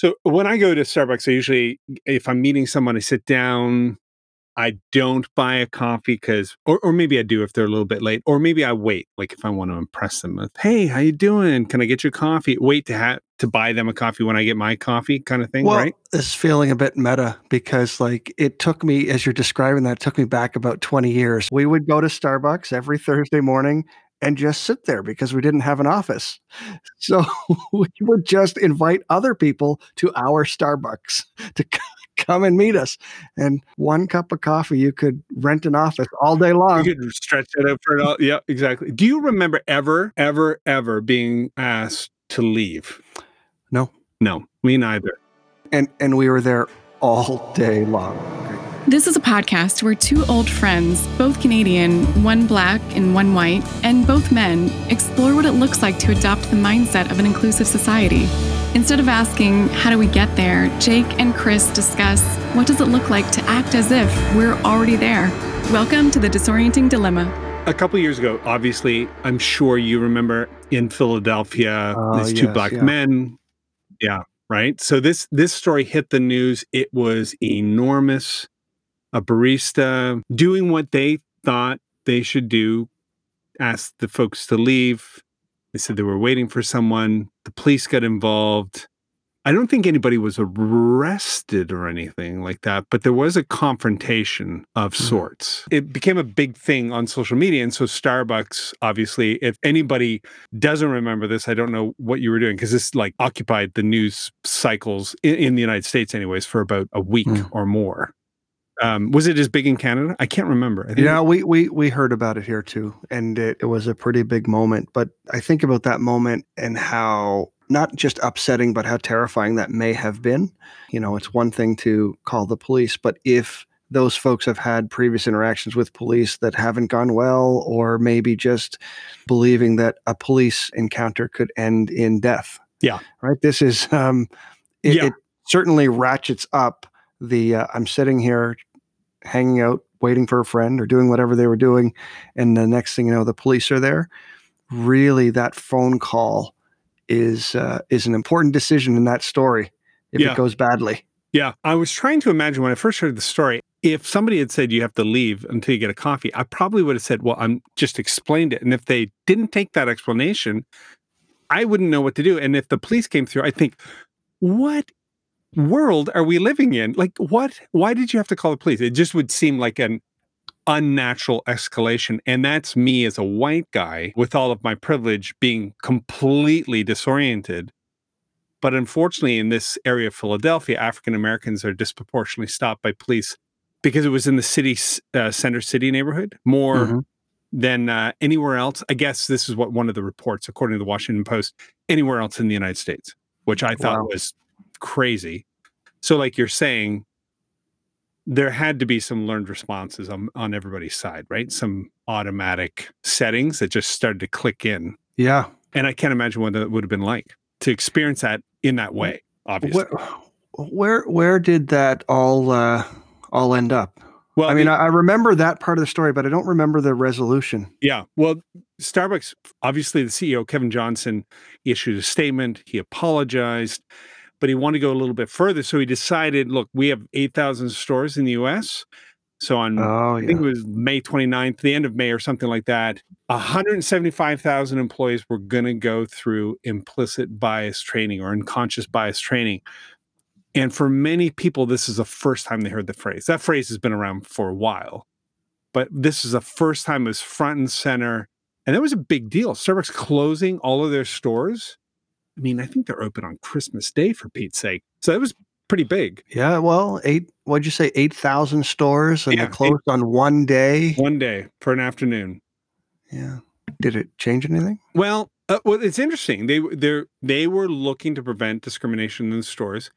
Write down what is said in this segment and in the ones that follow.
So when I go to Starbucks, I usually, if I'm meeting someone, I sit down. I don't buy a coffee because, or, or maybe I do if they're a little bit late, or maybe I wait. Like if I want to impress them with, "Hey, how you doing? Can I get your coffee?" Wait to have to buy them a coffee when I get my coffee, kind of thing, well, right? It's feeling a bit meta because, like, it took me as you're describing that, it took me back about 20 years. We would go to Starbucks every Thursday morning and just sit there because we didn't have an office. So we would just invite other people to our Starbucks to come and meet us. And one cup of coffee, you could rent an office all day long. You could stretch it out for it all. Yeah, exactly. Do you remember ever, ever, ever being asked to leave? No. No, me neither. And and we were there all day long. This is a podcast where two old friends, both Canadian, one black and one white, and both men, explore what it looks like to adopt the mindset of an inclusive society. Instead of asking, how do we get there, Jake and Chris discuss what does it look like to act as if we're already there. Welcome to the Disorienting Dilemma. A couple years ago, obviously, I'm sure you remember in Philadelphia, Oh, these two yes, black yeah. men. Yeah, right. So this this story hit the news. It was enormous. A barista doing what they thought they should do, asked the folks to leave. They said they were waiting for someone. The police got involved. I don't think anybody was arrested or anything like that, but there was a confrontation of Mhm. sorts. It became a big thing on social media. And so, Starbucks, obviously, if anybody doesn't remember this, I don't know what you were doing because this like occupied the news cycles in, in the United States, anyways, for about a week Mm. or more. Um, was it as big in Canada? I can't remember. I think Yeah, we we we heard about it here too, and it, it was a pretty big moment. But I think about that moment and how not just upsetting, but how terrifying that may have been. You know, it's one thing to call the police, but if those folks have had previous interactions with police that haven't gone well, or maybe just believing that a police encounter could end in death. Yeah. Right. This is um, it, Yeah. it certainly ratchets up the. Uh, I'm sitting here hanging out, waiting for a friend or doing whatever they were doing. And the next thing you know, the police are there. Really, that phone call is uh, is an important decision in that story if Yeah. it goes badly. Yeah, I was trying to imagine when I first heard the story, if somebody had said you have to leave until you get a coffee, I probably would have said, "Well, I'm just explained it." And if they didn't take that explanation, I wouldn't know what to do. And if the police came through, I think, "What world are we living in? Like, what? Why did you have to call the police?" It just would seem like an unnatural escalation. And that's me as a white guy with all of my privilege being completely disoriented. But unfortunately, in this area of Philadelphia, African Americans are disproportionately stopped by police because it was in the city uh, center city neighborhood more Mhm. than uh, anywhere else. I guess this is what one of the reports, according to the Washington Post, anywhere else in the United States, which I thought Wow. was crazy. So, like you're saying, there had to be some learned responses on, on everybody's side, right? Some automatic settings that just started to click in. Yeah. And I can't imagine what that would have been like to experience that in that way, obviously. Where, where where did that all uh, all end up? well, I mean, I remember that part of the story, but I don't remember the resolution. Yeah. Well, Starbucks, obviously, the CEO, Kevin Johnson, issued a statement. He apologized, but he wanted to go a little bit further. So he decided look, we have 8,000 stores in the US. So on, Oh I think it was May 29th, the end of May or something like that, 175,000 employees were going to go through implicit bias training or unconscious bias training. And for many people, this is the first time they heard the phrase. That phrase has been around for a while, but this is the first time it was front and center. And that was a big deal. Starbucks closing all of their stores. I mean, I think they're open on Christmas Day for Pete's sake. So that was pretty big. Yeah. Well, eight. What'd you say? Eight thousand stores, and Yeah, they closed on one day. One day for an afternoon. Yeah. Did it change anything? Well, uh, well, it's interesting. They they they were looking to prevent discrimination in the stores.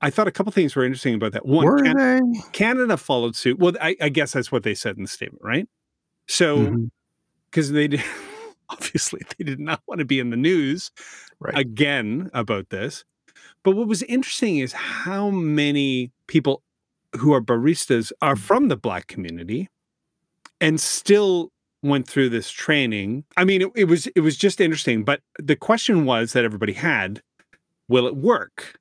I- thought a couple things were interesting about that. One, Were Can- they? Canada followed suit. Well, I, I guess that's what they said in the statement, right? So, because they did, obviously they did not want to be in the news Right. again about this. But what was interesting is how many people who are baristas are mm. from the black community and still went through this training. I mean, it, it was it was just interesting. But the question was that everybody had, will it work?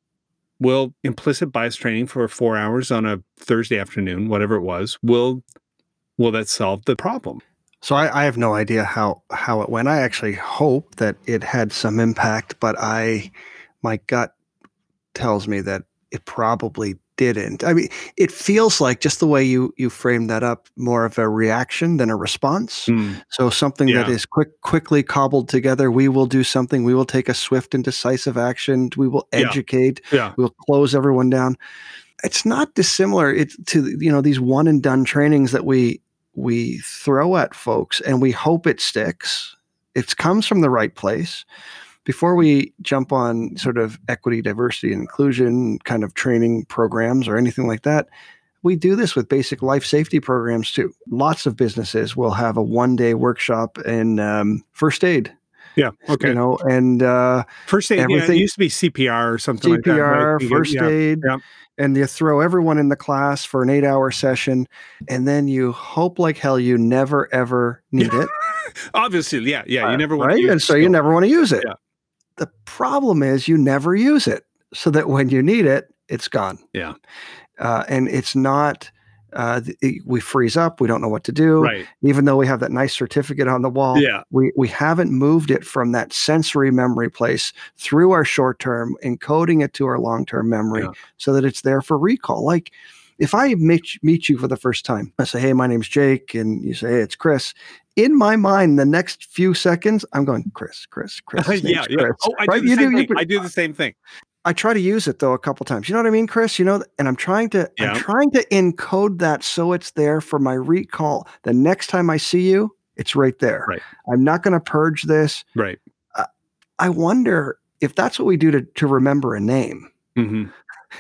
will implicit bias training for four hours on a Thursday afternoon, whatever it was, will will that solve the problem? So I, I, have no idea how how it went. I actually hope that it had some impact, but I my gut tells me that it probably didn't. I mean, it feels like just the way you you framed that up, more of a reaction than a response. Mm. So something yeah. that is quick quickly cobbled together. We will do something. We will take a swift and decisive action. We will educate. Yeah. yeah. We will close everyone down. It's not dissimilar it, to you know these one and done trainings that we we throw at folks and we hope it sticks. It comes from the right place. Before we jump on sort of equity, diversity, and inclusion kind of training programs or anything like that, we do this with basic life safety programs too. Lots of businesses will have a one day workshop in um, first aid. Yeah. Okay. You know, and uh, first aid. Yeah, it used to be CPR or something CPR, like that. Right? First aid. Yeah and you throw everyone in the class for an eight hour session and then you hope like hell you never ever need it obviously yeah yeah you never want right? to use and so you never want to use it yeah. the problem is you never use it so that when you need it it's gone yeah uh, and it's not uh, we freeze up. We don't know what to do. Right. Even though we have that nice certificate on the wall, yeah. we, we haven't moved it from that sensory memory place through our short term, encoding it to our long term memory yeah. so that it's there for recall. Like if I meet, meet you for the first time, I say, Hey, my name's Jake. And you say, Hey, it's Chris. In my mind, the next few seconds, I'm going, Chris, Chris, Chris. yeah, yeah. Chris. Oh, I right? do you do. You, I do the same thing. I try to use it though a couple times. You know what I mean, Chris? You know, and I'm trying to yeah. I'm trying to encode that so it's there for my recall. The next time I see you, it's right there. Right. I'm not going to purge this. Right. Uh, I wonder if that's what we do to to remember a name. Mm-hmm.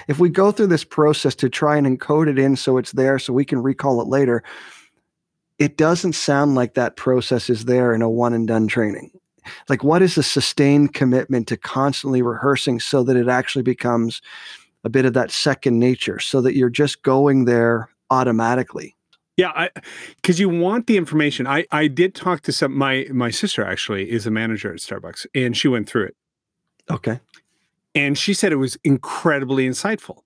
If we go through this process to try and encode it in so it's there so we can recall it later, it doesn't sound like that process is there in a one and done training like what is a sustained commitment to constantly rehearsing so that it actually becomes a bit of that second nature so that you're just going there automatically? Yeah because you want the information. I i did talk to some my my sister actually is a manager at starbucks and she went through it. Okay. And she said it was incredibly insightful.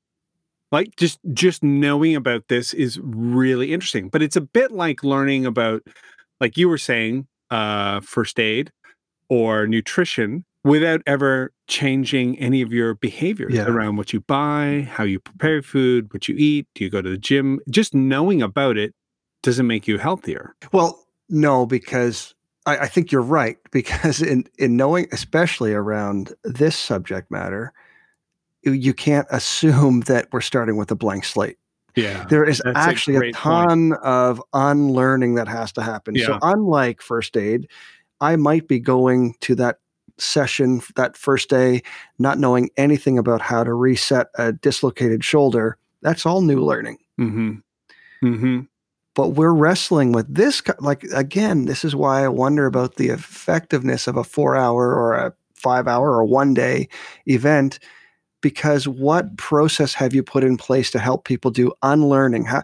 Like just just knowing about this is really interesting but it's a bit like learning about like you were saying uh first aid or nutrition without ever changing any of your behaviors yeah. around what you buy, how you prepare food, what you eat, do you go to the gym? Just knowing about it doesn't make you healthier. Well, no, because I, I think you're right. Because in in knowing, especially around this subject matter, you can't assume that we're starting with a blank slate. Yeah. There is actually a, a ton point. of unlearning that has to happen. Yeah. So unlike first aid, I might be going to that session that first day not knowing anything about how to reset a dislocated shoulder. That's all new learning. Mm-hmm. Mm-hmm. But we're wrestling with this. Like, again, this is why I wonder about the effectiveness of a four hour or a five hour or one day event. Because what process have you put in place to help people do unlearning? How,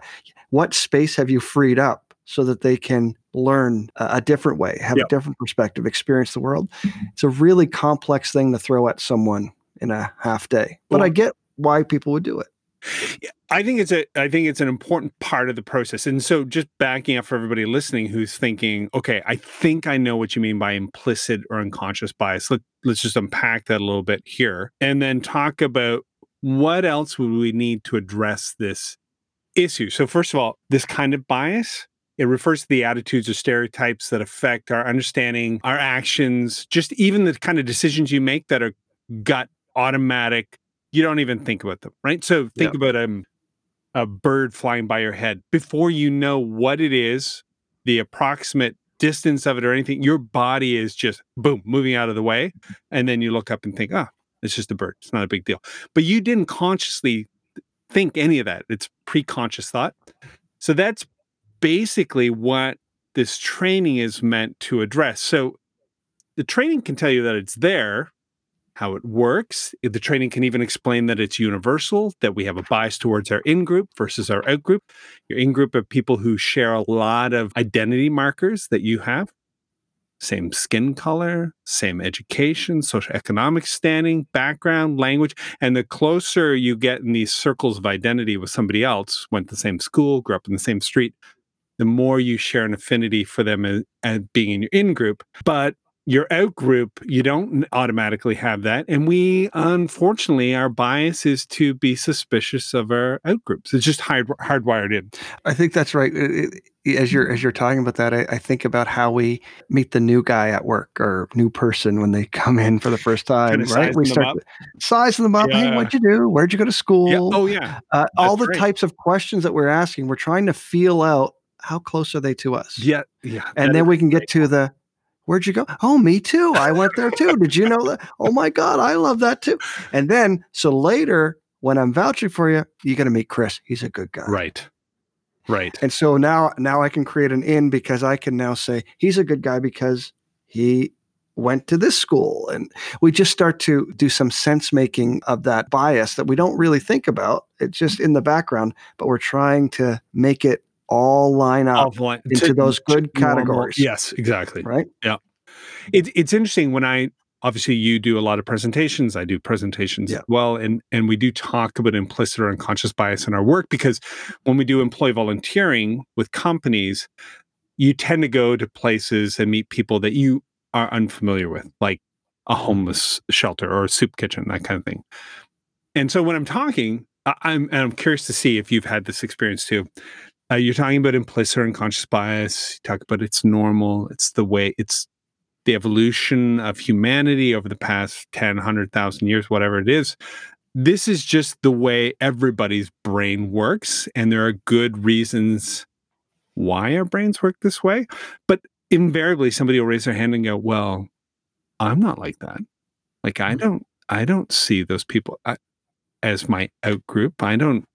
what space have you freed up? so that they can learn a, different way, have yep. a different perspective, experience the world. Mm-hmm. It's a really complex thing to throw at someone in a half day. But well, I get why people would do it. I think it's a I think it's an important part of the process. And so just backing up for everybody listening who's thinking, okay, I think I know what you mean by implicit or unconscious bias. Let, let's just unpack that a little bit here and then talk about what else would we need to address this issue. So first of all, this kind of bias it refers to the attitudes or stereotypes that affect our understanding, our actions, just even the kind of decisions you make that are gut automatic. You don't even think about them, right? So think about a, a bird flying by your head. Before you know what it is, the approximate distance of it or anything, your body is just boom, moving out of the way. And then you look up and think, oh, it's just a bird. It's not a big deal. But you didn't consciously think any of that. It's pre-conscious thought. So that's basically what this training is meant to address. So the training can tell you that it's there, how it works. The training can even explain that it's universal, that we have a bias towards our in group versus our out group. Your in group are people who share a lot of identity markers that you have. same skin color, same education, socioeconomic standing, background, language. And the closer you get in these circles of identity with somebody else, went to the same school, grew up in the same street, the more you share an affinity for them as, as being in your in group. But your out group, you don't automatically have that. And we, unfortunately, our bias is to be suspicious of our out groups. It's just hard, hardwired in. I think that's right. As you're as you're talking about that, I, I, think about how we meet the new guy at work or new person when they come in for the first time. Kind of right? We start sizing them up. Yeah. Hey, what'd you do? Where'd you go to school? Yeah. Oh yeah. Uh, all the types of questions that we're asking, we're trying to feel out how close are they to us. Yeah. Yeah. And then we can get to the Where'd you go? Oh, me too. I went there too. Did you know that? Oh my God, I love that too. And then, so later, when I'm vouching for you, you're gonna meet Chris. He's a good guy. Right. Right. And so now, now I can create an in because I can now say he's a good guy because he went to this school. And we just start to do some sense making of that bias that we don't really think about. It's just in the background, but we're trying to make it all line up line, into to, those good categories. Yes, exactly. Right. Yeah. It, it's interesting when I obviously you do a lot of presentations. I do presentations yeah. as well, and and we do talk about implicit or unconscious bias in our work because when we do employee volunteering with companies, you tend to go to places and meet people that you are unfamiliar with, like a homeless shelter or a soup kitchen, that kind of thing. And so when I'm talking, I'm I'm curious to see if you've had this experience too. Uh, you're talking about implicit or unconscious bias. You talk about it's normal. It's the way it's the evolution of humanity over the past 10, 100,000 years, whatever it is. This is just the way everybody's brain works. And there are good reasons why our brains work this way. But invariably, somebody will raise their hand and go, Well, I'm not like that. Like, I mm. don't, I don't see those people uh, as my out group. I don't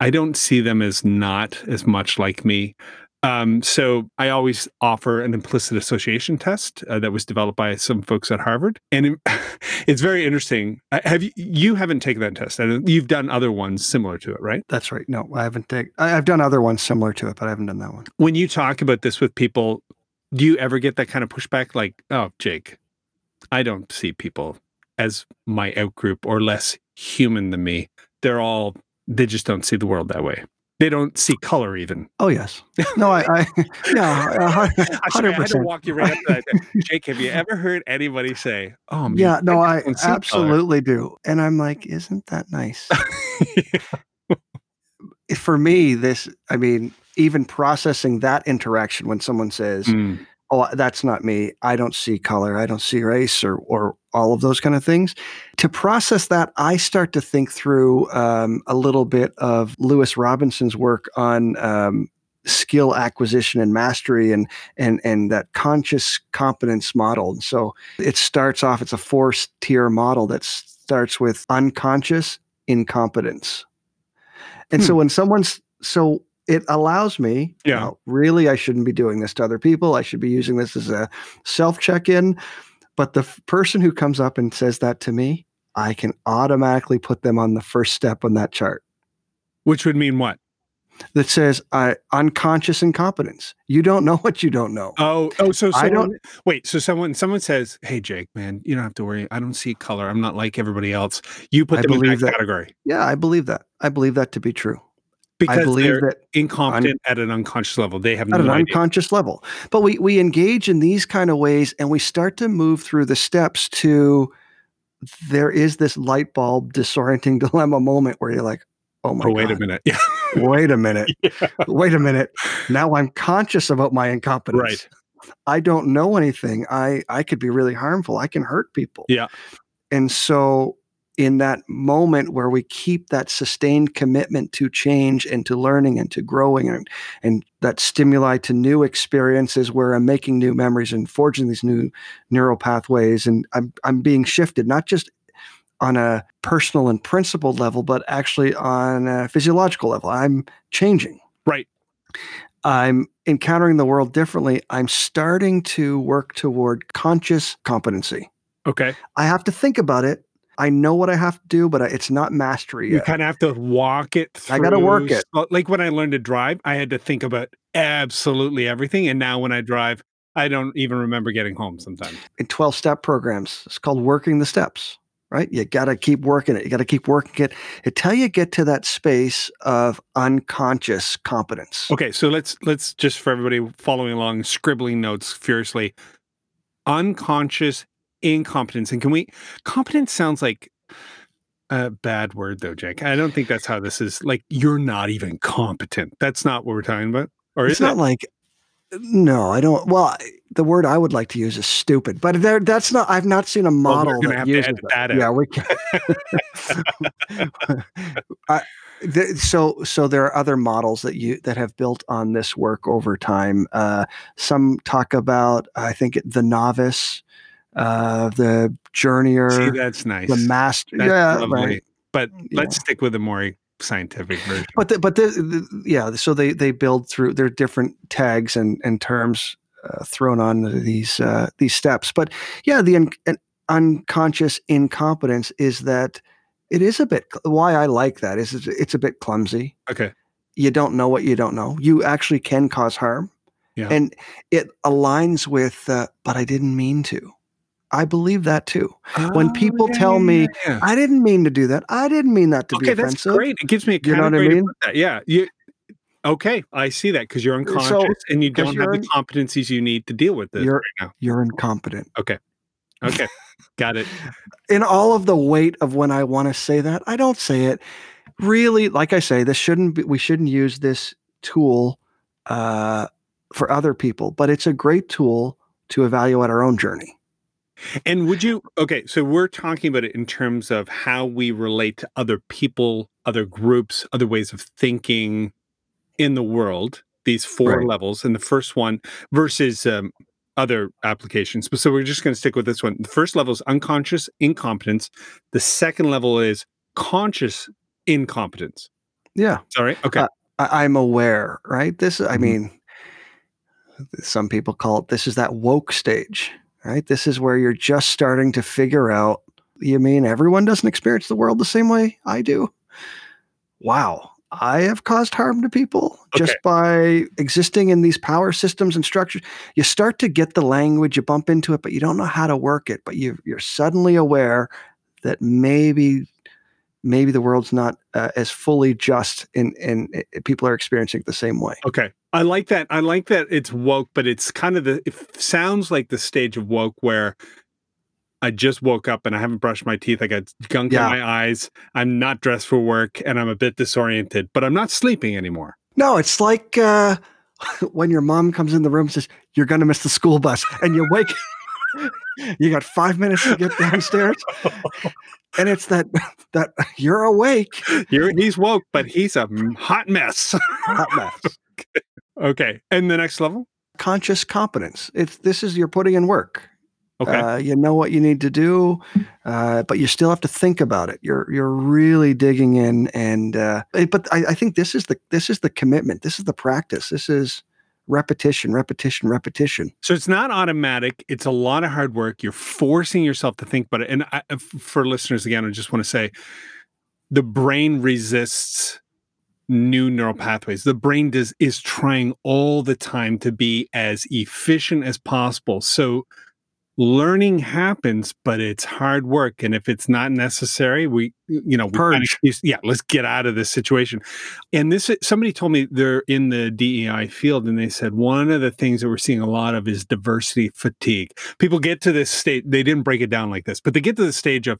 I don't see them as not as much like me. Um, so I always offer an implicit association test uh, that was developed by some folks at Harvard, and it, it's very interesting. Have you? You haven't taken that test, and you've done other ones similar to it, right? That's right. No, I haven't taken. I've done other ones similar to it, but I haven't done that one. When you talk about this with people, do you ever get that kind of pushback? Like, oh, Jake, I don't see people as my outgroup or less human than me. They're all they just don't see the world that way. They don't see color even. Oh yes. No, I, I yeah, hundred percent. I had to walk you right up to that. Jake, have you ever heard anybody say, "Oh, man, yeah"? No, I, I absolutely color. do, and I'm like, isn't that nice? For me, this, I mean, even processing that interaction when someone says, mm oh that's not me. I don't see color. I don't see race or or all of those kind of things. To process that i start to think through um, a little bit of lewis robinson's work on um, skill acquisition and mastery and and and that conscious competence model. And so it starts off it's a four tier model that starts with unconscious incompetence. And hmm. so when someone's so it allows me yeah really i shouldn't be doing this to other people i should be using this as a self check-in but the f- person who comes up and says that to me i can automatically put them on the first step on that chart which would mean what that says uh, unconscious incompetence. You don't know what you don't know. Oh, oh, so someone, I don't wait. So someone, someone says, "Hey, Jake, man, you don't have to worry. I don't see color. I'm not like everybody else." You put I them in that, that category. Yeah, I believe that. I believe that to be true because I believe they're that incompetent un- at an unconscious level. They have at no an idea. unconscious level. But we we engage in these kind of ways, and we start to move through the steps to. There is this light bulb disorienting dilemma moment where you're like, "Oh my! Oh, wait God. a minute! Yeah. wait a minute! Yeah. Wait a minute! Now I'm conscious about my incompetence. Right. I don't know anything. I I could be really harmful. I can hurt people. Yeah. And so in that moment where we keep that sustained commitment to change and to learning and to growing and, and that stimuli to new experiences where I'm making new memories and forging these new neural pathways and I'm I'm being shifted not just on a personal and principled level but actually on a physiological level. I'm changing. Right. I'm encountering the world differently. I'm starting to work toward conscious competency. Okay. I have to think about it I know what I have to do, but it's not mastery. Yet. You kind of have to walk it. Through. I got to work it. Like when I learned to drive, I had to think about absolutely everything, and now when I drive, I don't even remember getting home sometimes. In 12 step programs, it's called working the steps, right? You got to keep working it. You got to keep working it until you get to that space of unconscious competence. Okay, so let's let's just for everybody following along, scribbling notes furiously. Unconscious incompetence, and can we? Competence sounds like a bad word though, Jake. I don't think that's how this is. Like you're not even competent. That's not what we're talking about. Or it's not it? like no, I don't. Well, the word I would like to use is stupid, but there, that's not. I've not seen a model we're that uses that. that. Yeah, we can. I, the, so, so there are other models that you that have built on this work over time. Uh, some talk about, I think, the novice, uh, the journeyer, See, that's nice. the master. That's yeah, lovely. right. But Yeah. let's stick with the more scientific version. But the, but the, the, yeah, so they they build through their different tags and and terms uh, thrown on these uh, these steps. But yeah, the un, an unconscious incompetence is that it is a bit. Why I like that is it's, it's a bit clumsy. Okay. You don't know what you don't know. You actually can cause harm, Yeah. and it aligns with. Uh, but I didn't mean to. I believe that too. When Oh, people yeah, tell yeah, me, yeah. I didn't mean to do that. I didn't mean that to okay, be that's great. It gives me a You know what I mean? Yeah. You, okay, I see that because you're unconscious and you don't have the competencies you need to deal with this You're- right now. You're incompetent. Okay. Okay, got it. in all of the weight of when I want to say that, I don't say it. Really, like I say, this shouldn't be, we shouldn't use this tool uh, for other people, but it's a great tool to evaluate our own journey. And would you? Okay, so we're talking about it in terms of how we relate to other people, other groups, other ways of thinking in the world. These four Right. levels, and the first one versus um, other applications. But so we're just going to stick with this one. The first level is unconscious incompetence. The second level is conscious incompetence. Yeah, All right. Okay. Uh, I, I'm aware, right? This, I Mhm. mean, some people call it this is that woke stage, right? This is where you're just starting to figure out. You mean everyone doesn't experience the world the same way I do? Wow, I have caused harm to people just by existing in these power systems and structures. You start to get the language, you bump into it, but you don't know how to work it. But you, you're suddenly aware that maybe maybe the world's not uh, as fully just and and people are experiencing it the same way. Okay. I like that. I like that it's woke, but it's kind of the, it sounds like the stage of woke where I just woke up and I haven't brushed my teeth. I got gunk Yeah. in my eyes. I'm not dressed for work and I'm a bit disoriented, but I'm not sleeping anymore. No, it's like uh, when your mom comes in the room and says, You're going to miss the school bus. And you wake, you got five minutes to get downstairs. And it's that, that you're awake. You're, he's woke, but he's a hot mess. Hot mess. Okay. And the next level? Conscious competence. It's this is you're putting in work. Okay. Uh, you know what you need to do, uh, but you still have to think about it. You're you're really digging in, and uh, eh, but I, I think this is the this is the commitment. This is the practice. This is repetition, repetition, repetition. So it's not automatic. It's a lot of hard work. You're forcing yourself to think about it. And I, f- for listeners, again, I just want to say the brain resists new neural pathways. The brain does is trying all the time to be as efficient as possible. So learning happens, but it's hard work. And if it's not necessary, we you know we find Purge. yeah, let's get out of this situation. And this somebody told me they're in the DEI field, and they said one of the things that we're seeing a lot of is diversity fatigue. People get to this state, they didn't break it down like this, but they get to the stage of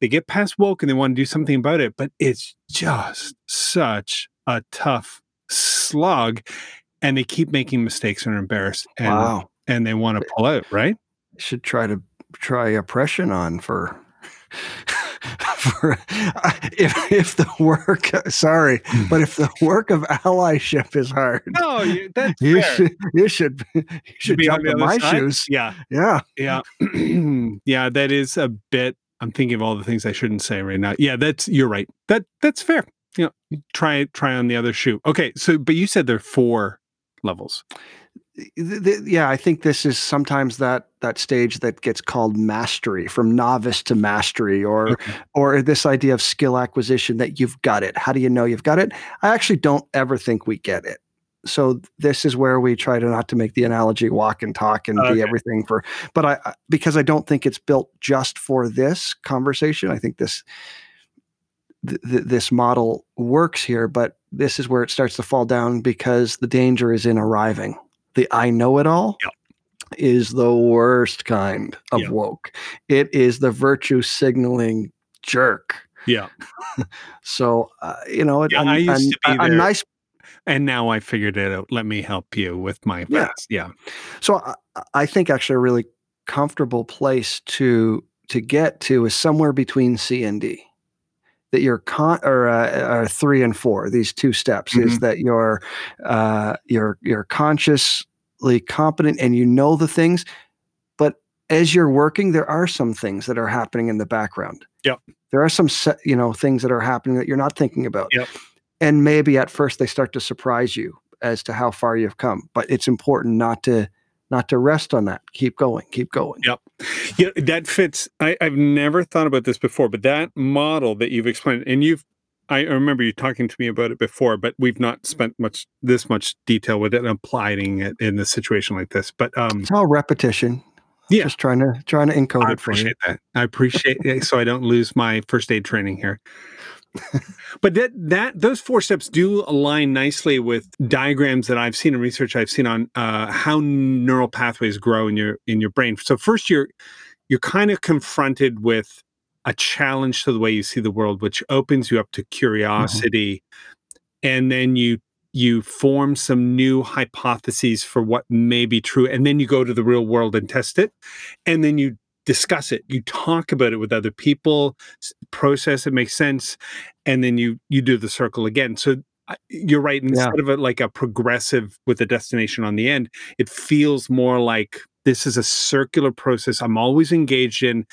they get past woke and they want to do something about it, but it's just such a tough slog. And they keep making mistakes and are embarrassed and, wow, and they want to pull out, right? should try to try oppression on for. for uh, if if the work sorry hmm. but if the work of allyship is hard No, you, that's you fair. should you should you should Be jump in my side? shoes Yeah. yeah Yeah. yeah, that is a bit I'm thinking of all the things I shouldn't say right now. Yeah, that's you're right. That that's fair. You know, try try on the other shoe. Okay, so but you said there are four levels. th- th- yeah, I think this is sometimes that that stage that gets called mastery, from novice to mastery, or Okay. or this idea of skill acquisition that you've got it. How do you know you've got it? I actually don't ever think we get it. So this is where we try to not to make the analogy walk and talk and Okay. be everything for but I because I don't think it's built just for this conversation. I think this th- th- this model works here, but this is where it starts to fall down because the danger is in arriving. The I know it all Yep. is the worst kind of Yep. woke. It is the virtue signaling jerk. Yeah. So uh, you know, Yeah, a, I used a- to be a nice And now I figured it out. Let me help you with my Yeah. fast. Yeah. So I, I think actually a really comfortable place to to get to is somewhere between C and D. That you're con or, uh, or three and four. These two steps is that you're uh, you're you're consciously competent and you know the things, but as you're working, there are some things that are happening in the background. Yep. There are some you know things that are happening that you're not thinking about. Yep. And maybe at first they start to surprise you as to how far you've come. But it's important not to not to rest on that. Keep going. Keep going. Yep. Yeah, that fits. I, I've never thought about this before, but that model that you've explained, and you've, I remember you talking to me about it before, but we've not spent much this much detail with it and applying it in a situation like this. But um, It's all repetition. Yeah. Just trying to trying to encode I it for you. appreciate that. I appreciate it, so I don't lose my first aid training here. but that that those four steps do align nicely with diagrams that I've seen in research I've seen on uh, how neural pathways grow in your in your brain. So first, you're you're kind of confronted with a challenge to the way you see the world, which opens you up to curiosity, and then you you form some new hypotheses for what may be true, and then you go to the real world and test it, and then you discuss it. You talk about it with other people process it makes sense and then you you do the circle again. So you're right instead of a, like a progressive with a destination on the end it feels more like this is a circular process i'm always engaged in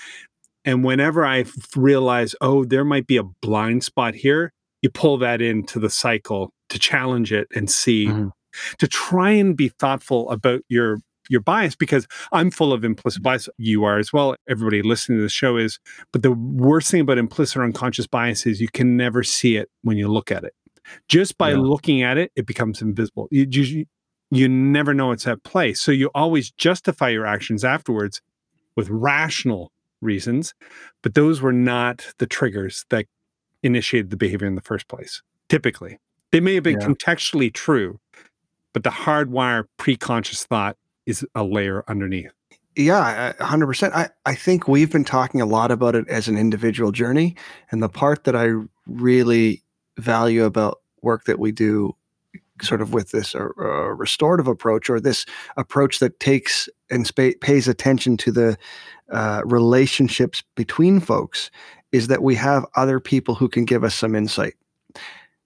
and whenever i realize oh there might be a blind spot here you pull that into the cycle to challenge it and see Mhm. to try and be thoughtful about your your bias because I'm full of implicit mm-hmm. bias. You are as well. Everybody listening to the show is. But the worst thing about implicit or unconscious bias is you can never see it when you look at it. Just by Yeah. looking at it, it becomes invisible. You, you you never know it's at play. So you always justify your actions afterwards with rational reasons, but those were not the triggers that initiated the behavior in the first place. Typically, they may have been Yeah. contextually true, but the hardwire pre-conscious thought is a layer underneath. Yeah, hundred percent. I, I think we've been talking a lot about it as an individual journey. And the part that I really value about work that we do sort of with this uh, restorative approach or this approach that takes and spa- pays attention to the uh, relationships between folks is that we have other people who can give us some insight.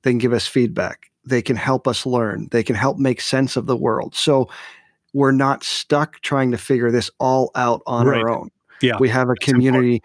They can give us feedback. They can help us learn. They can help make sense of the world. So we're not stuck trying to figure this all out on Right. our own. Yeah, We have a that's important. community.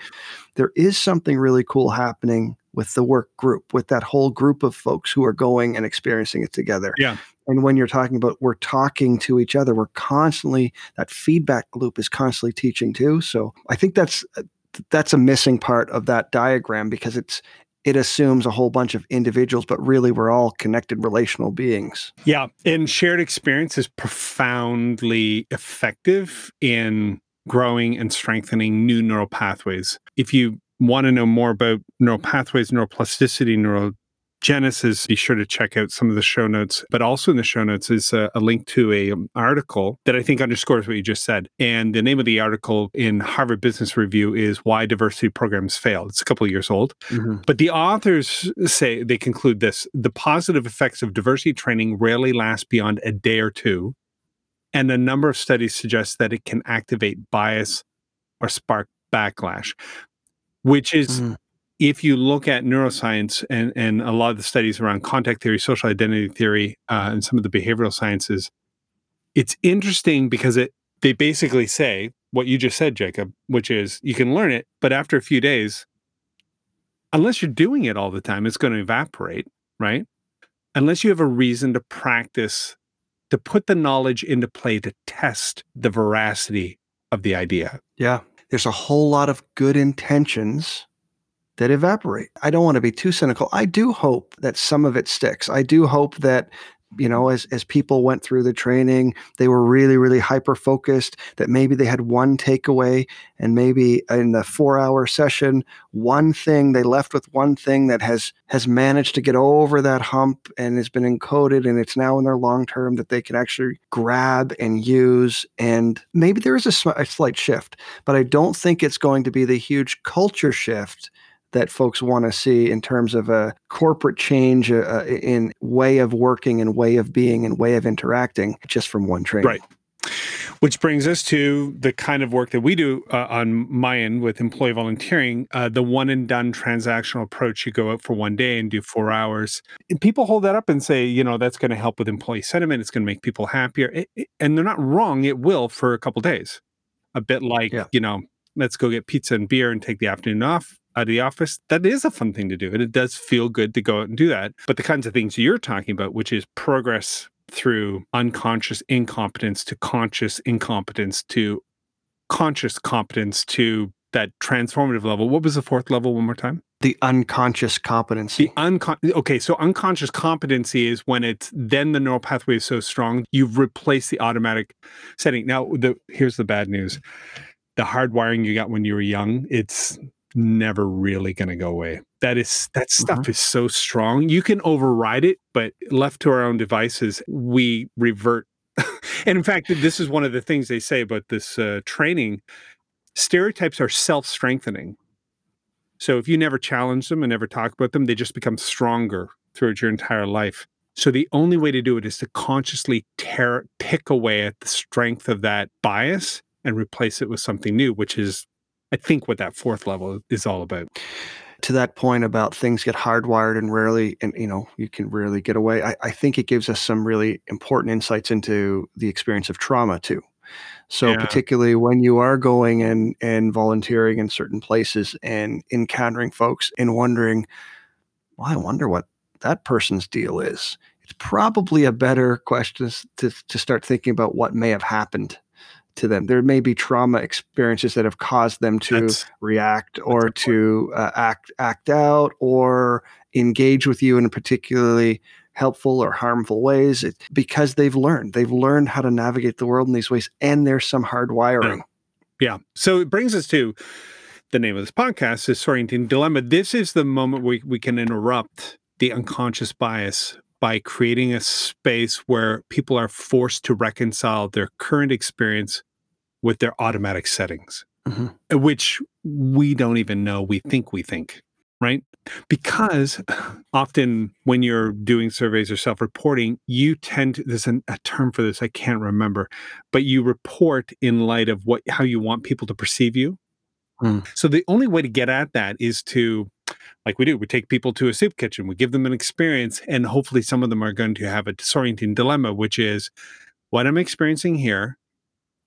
There is something really cool happening with the work group, with that whole group of folks who are going and experiencing it together. Yeah. And when you're talking about we're talking to each other, we're constantly that feedback loop is constantly teaching too. So I think that's uh, that's a missing part of that diagram because it's it assumes a whole bunch of individuals, but really we're all connected relational beings. Yeah, and shared experience is profoundly effective in growing and strengthening new neural pathways. If you want to know more about neural pathways, neuroplasticity, neurogenesis, be sure to check out some of the show notes. But also in the show notes is a, a link to a um, article that I think underscores what you just said. And the name of the article in Harvard Business Review is "Why Diversity Programs Fail." It's a couple of years old. But the authors say they conclude this the positive effects of diversity training rarely last beyond a day or two. And a number of studies suggest that it can activate bias or spark backlash, which is, Mhm. If you look at neuroscience and, and a lot of the studies around contact theory, social identity theory, uh, and some of the behavioral sciences, it's interesting because it they basically say what you just said, Jacob, which is you can learn it, but after a few days, unless you're doing it all the time, it's going to evaporate, right? Unless you have a reason to practice, to put the knowledge into play to test the veracity of the idea. Yeah. There's a whole lot of good intentions that evaporate. I don't want to be too cynical. I do hope that some of it sticks. I do hope that you know as as people went through the training they were really really hyper focused that maybe they had one takeaway and maybe in the 4 hour session one thing they left with one thing that has has managed to get over that hump and has been encoded and it's now in their long term that they can actually grab and use and maybe there is a, sm- a slight shift but i don't think it's going to be the huge culture shift that folks want to see in terms of a corporate change uh, in way of working and way of being and way of interacting just from one training. Right. Which brings us to the kind of work that we do uh, on my end with employee volunteering, uh, the one and done transactional approach. You go out for one day and do four hours. And people hold that up and say, you know, that's going to help with employee sentiment. It's going to make people happier. It, it, and they're not wrong. It will for a couple days. A bit like, yeah. you know, let's go get pizza and beer and take the afternoon off out of the office, that is a fun thing to do. And it does feel good to go out and do that. But the kinds of things you're talking about, which is progress through unconscious incompetence to conscious incompetence to conscious competence to that transformative level. What was the fourth level one more time? The unconscious competency. The uncon- okay, so unconscious competency is when it's then the neural pathway is so strong you've replaced the automatic setting. Now, the here's the bad news: the hardwiring you got when you were young, it's never really going to go away. That is that stuff mm-hmm. is so strong. You can override it, but left to our own devices, we revert. and in fact, this is one of the things they say about this uh, training. Stereotypes are self-strengthening. So if you never challenge them and never talk about them, they just become stronger throughout your entire life. So the only way to do it is to consciously tear pick away at the strength of that bias and replace it with something new, which is I think what that fourth level is all about. To that point about things get hardwired and rarely, and you know, you can rarely get away. I, I think it gives us some really important insights into the experience of trauma too. So yeah. particularly when you are going and and volunteering in certain places and encountering folks and wondering, well, I wonder what that person's deal is. It's probably a better question to to start thinking about what may have happened to them. There may be trauma experiences that have caused them to that's, react or to uh, act act out or engage with you in particularly helpful or harmful ways it, because they've learned they've learned how to navigate the world in these ways and there's some hardwiring. Yeah. yeah. So it brings us to the name of this podcast is Disorienting Dilemma. This is the moment we, we can interrupt the unconscious bias by creating a space where people are forced to reconcile their current experience with their automatic settings, mm-hmm. which we don't even know we think we think, right? Because often when you're doing surveys or self reporting, you tend to, there's an, a term for this, I can't remember, but you report in light of what, how you want people to perceive you. Mm. So the only way to get at that is to like we do. We take people to a soup kitchen, we give them an experience, and hopefully some of them are going to have a disorienting dilemma, which is what I'm experiencing here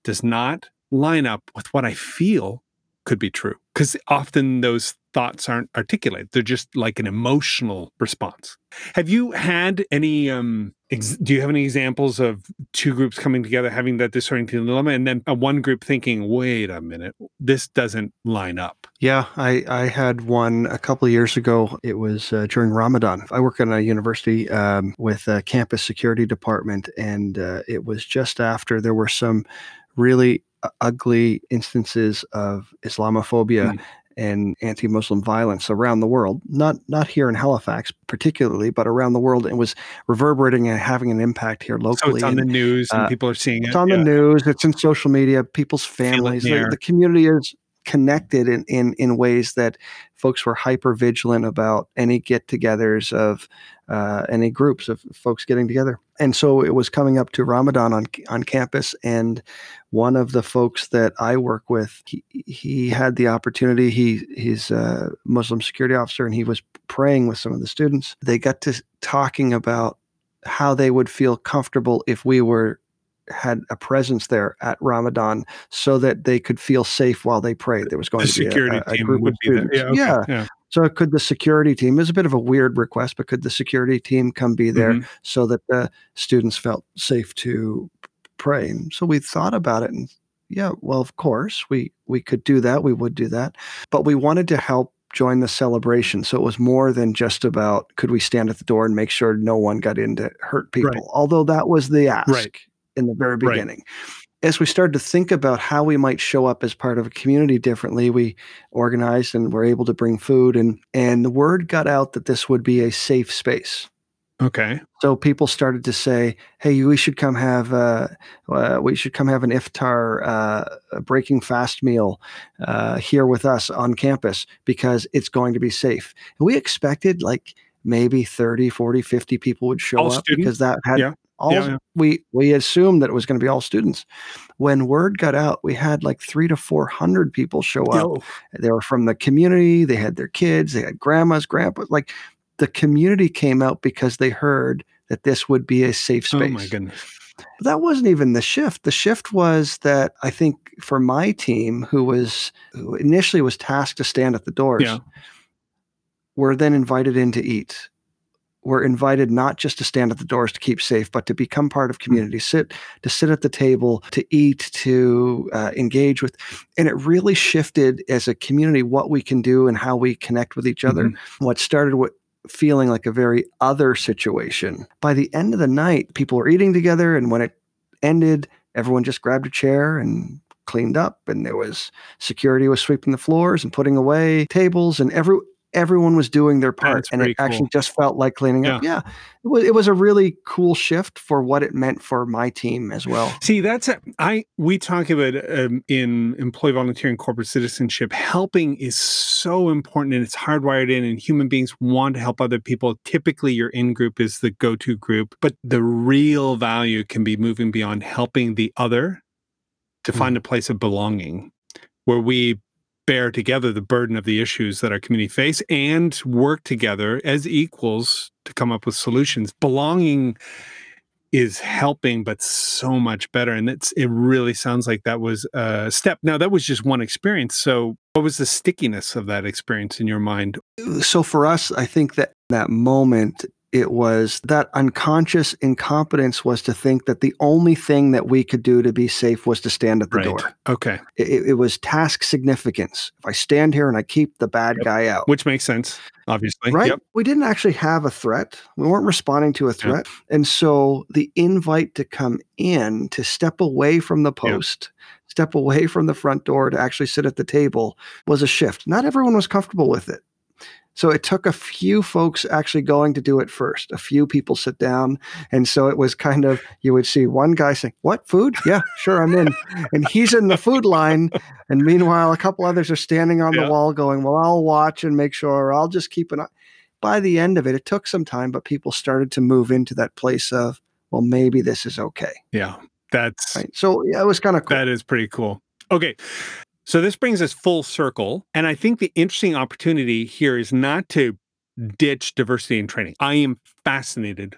does not line up with what I feel could be true. Because often those thoughts aren't articulated, they're just like an emotional response. Have you had any, um, ex- do you have any examples of two groups coming together having that disorienting dilemma and then a one group thinking, wait a minute, this doesn't line up? Yeah, I, I had one a couple of years ago. It was uh, during Ramadan. I work at a university um, with a campus security department, and uh, it was just after there were some really ugly instances of Islamophobia mm. And anti-Muslim violence around the world. Not not here in Halifax particularly, but around the world. It was reverberating and having an impact here locally. So it's on and, the news and uh, people are seeing it. It's on yeah. the news. It's in social media. People's families. The, the community is connected in, in in ways that folks were hyper vigilant about any get-togethers of uh, any groups of folks getting together. And so it was coming up to Ramadan on on campus, and one of the folks that I work with, he, he had the opportunity. He he's a Muslim security officer, and he was praying with some of the students. They got to talking about how they would feel comfortable if we were had a presence there at Ramadan so that they could feel safe while they prayed. There was going the to be a, a, group of students. Yeah, okay. yeah. yeah, So could the security team, is a bit of a weird request, but could the security team come be there mm-hmm. so that the students felt safe to pray? And so we thought about it and yeah, well, of course we we could do that. We would do that, but we wanted to help join the celebration. So it was more than just about could we stand at the door and make sure no one got in to hurt people, Right. although that was the ask Right. In the very Right. beginning. As we started to think about how we might show up as part of a community differently, we organized and were able to bring food and and the word got out that this would be a safe space. Okay. So people started to say, "Hey, we should come have uh, uh, we should come have an iftar uh, a breaking fast meal uh, here with us on campus because it's going to be safe." And we expected like maybe 30, 40, 50 people would show All up students? because that had Yeah. All Yeah, yeah. we we assumed that it was going to be all students. When word got out, we had like 3 to 400 people show up Yo. they were from the community they had their kids they had grandmas grandpas like the community came out because they heard that this would be a safe space. Oh my goodness. but that wasn't even the shift the shift was that i think for my team who was who initially was tasked to stand at the doors Yeah. were then invited in to eat were invited not just to stand at the doors to keep safe, but to become part of community, sit to sit at the table, to eat, to uh, engage with, and it really shifted as a community what we can do and how we connect with each other. Mhm. What started with feeling like a very other situation. By the end of the night, people were eating together, and when it ended, everyone just grabbed a chair and cleaned up, and there was security was sweeping the floors and putting away tables, and every everyone was doing their part, and it cool. actually just felt like cleaning up. Yeah, it was it was a really cool shift for what it meant for my team as well. See, that's a, I. We talk about um, in employee volunteering, corporate citizenship. Helping is so important, and it's hardwired in. And human beings want to help other people. Typically, your in group is the go-to group, but the real value can be moving beyond helping the other to find a place of belonging, where we bear together the burden of the issues that our community face and work together as equals to come up with solutions. Belonging is helping, but so much better. And it's it really sounds like that was a step. Now that was just one experience. So what was the stickiness of that experience in your mind? so for us, I think that that moment it was that unconscious incompetence was to think that the only thing that we could do to be safe was to stand at the door. Okay. It, it was task significance. If I stand here and I keep the bad Yep. guy out, Which makes sense, obviously. right? Yep. We didn't actually have a threat. We weren't responding to a threat. And so the invite to come in, to step away from the post, step away from the front door to actually sit at the table was a shift. Not everyone was comfortable with it. So it took a few folks actually going to do it first. A few people sit down. And so it was kind of, you would see one guy saying, What food? Yeah, sure, I'm in. And he's in the food line. And meanwhile, a couple others are standing on Yeah. the wall going, Well, I'll watch and make sure, or I'll just keep an eye. By the end of it, it took some time, but people started to move into that place of, Well, maybe this is okay. Yeah. That's Right. So yeah, it was kind of cool. That is pretty cool. Okay. So this brings us full circle. And I think the interesting opportunity here is not to ditch diversity in training. I am fascinated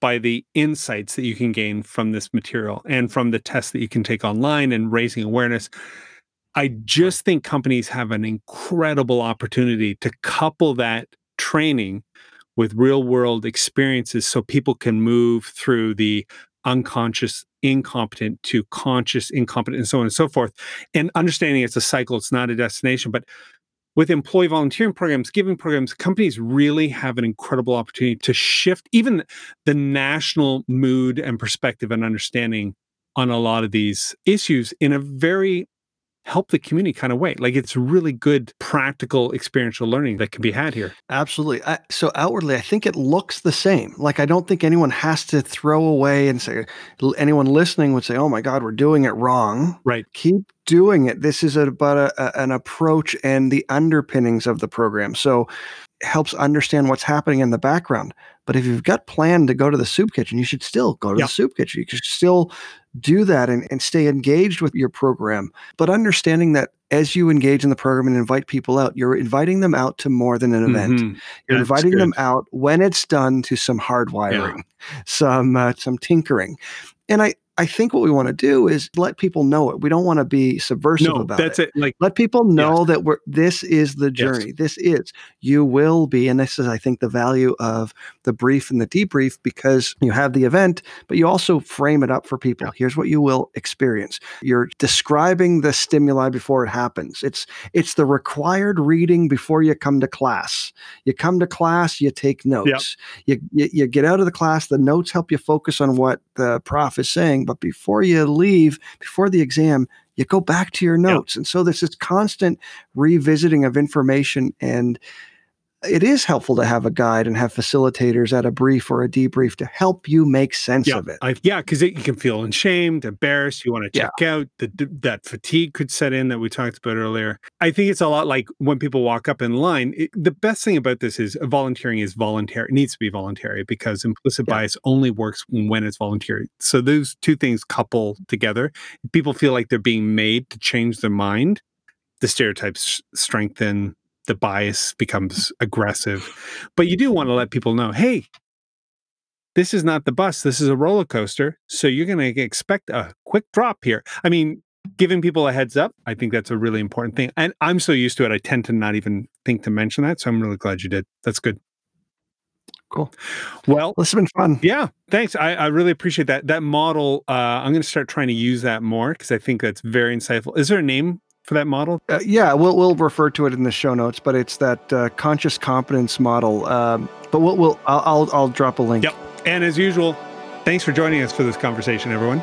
by the insights that you can gain from this material and from the tests that you can take online and raising awareness. I just think companies have an incredible opportunity to couple that training with real world experiences so people can move through the unconscious incompetent to conscious incompetent and so on and so forth. And understanding it's a cycle it's not a destination but with employee volunteering programs giving programs companies really have an incredible opportunity to shift even the national mood and perspective and understanding on a lot of these issues in a very help the community kind of way like it's really good practical experiential learning that can be had here Absolutely. I, so outwardly, I think it looks the same. Like I don't think anyone has to throw away and say. Anyone listening would say, "Oh my God, we're doing it wrong." right Keep doing it. This is about a, a- an approach and the underpinnings of the program. So helps understand what's happening in the background. But if you've got planned to go to the soup kitchen, you should still go to Yeah. the soup kitchen. You should still do that and, and stay engaged with your program. But understanding that as you engage in the program and invite people out, you're inviting them out to more than an event. Mhm. You're That's inviting them out when it's done to some hardwiring, some uh, some tinkering, and I I think what we want to do is let people know it. We don't want to be subversive about it. No, about that's it. it. Like Let people know that we're this is the Yes. journey. This is you will be, and this is I think the value of the brief and the debrief because you have the event, but you also frame it up for people. Yeah. Here's what you will experience. You're describing the stimuli before it happens. It's it's the required reading before you come to class. You come to class, you take notes. You, you you get out of the class, the notes help you focus on what the prof is saying, but before you leave, before the exam, you go back to your notes. And so there's this constant revisiting of information and it is helpful to have a guide and have facilitators at a brief or a debrief to help you make sense yeah, of it. I, yeah, because you can feel ashamed, embarrassed. You want to Yeah. check out. The, that fatigue could set in that we talked about earlier. I think it's a lot like when people walk up in line. It, the best thing about this is volunteering is voluntary. It needs to be voluntary because implicit Yeah. bias only works when it's voluntary. So those two things couple together. People feel like they're being made to change their mind. The stereotypes strengthen. The bias becomes aggressive. But you do want to let people know, hey, this is not the bus. This is a roller coaster. So you're going to expect a quick drop here. I mean, giving people a heads up, I think that's a really important thing. And I'm so used to it, I tend to not even think to mention that. So I'm really glad you did. That's good. Cool. Well, This has been fun. yeah, thanks. I, I really appreciate that. That model, uh, I'm going to start trying to use that more because I think that's very insightful. Is there a name for that model? Uh, yeah, we'll we'll refer to it in the show notes, but it's that uh, conscious competence model. Um, but we'll, we'll I'll, I'll I'll drop a link. Yep. And as usual, thanks for joining us for this conversation, everyone.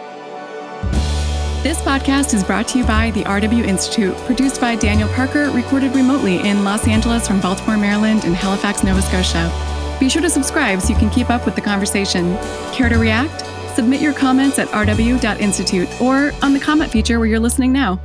This podcast is brought to you by the RW Institute, produced by Daniel Parker, recorded remotely in Los Angeles from Baltimore, Maryland, and Halifax, Nova Scotia. Be sure to subscribe so you can keep up with the conversation. Care to react? Submit your comments at rw.institute or on the comment feature where you're listening now.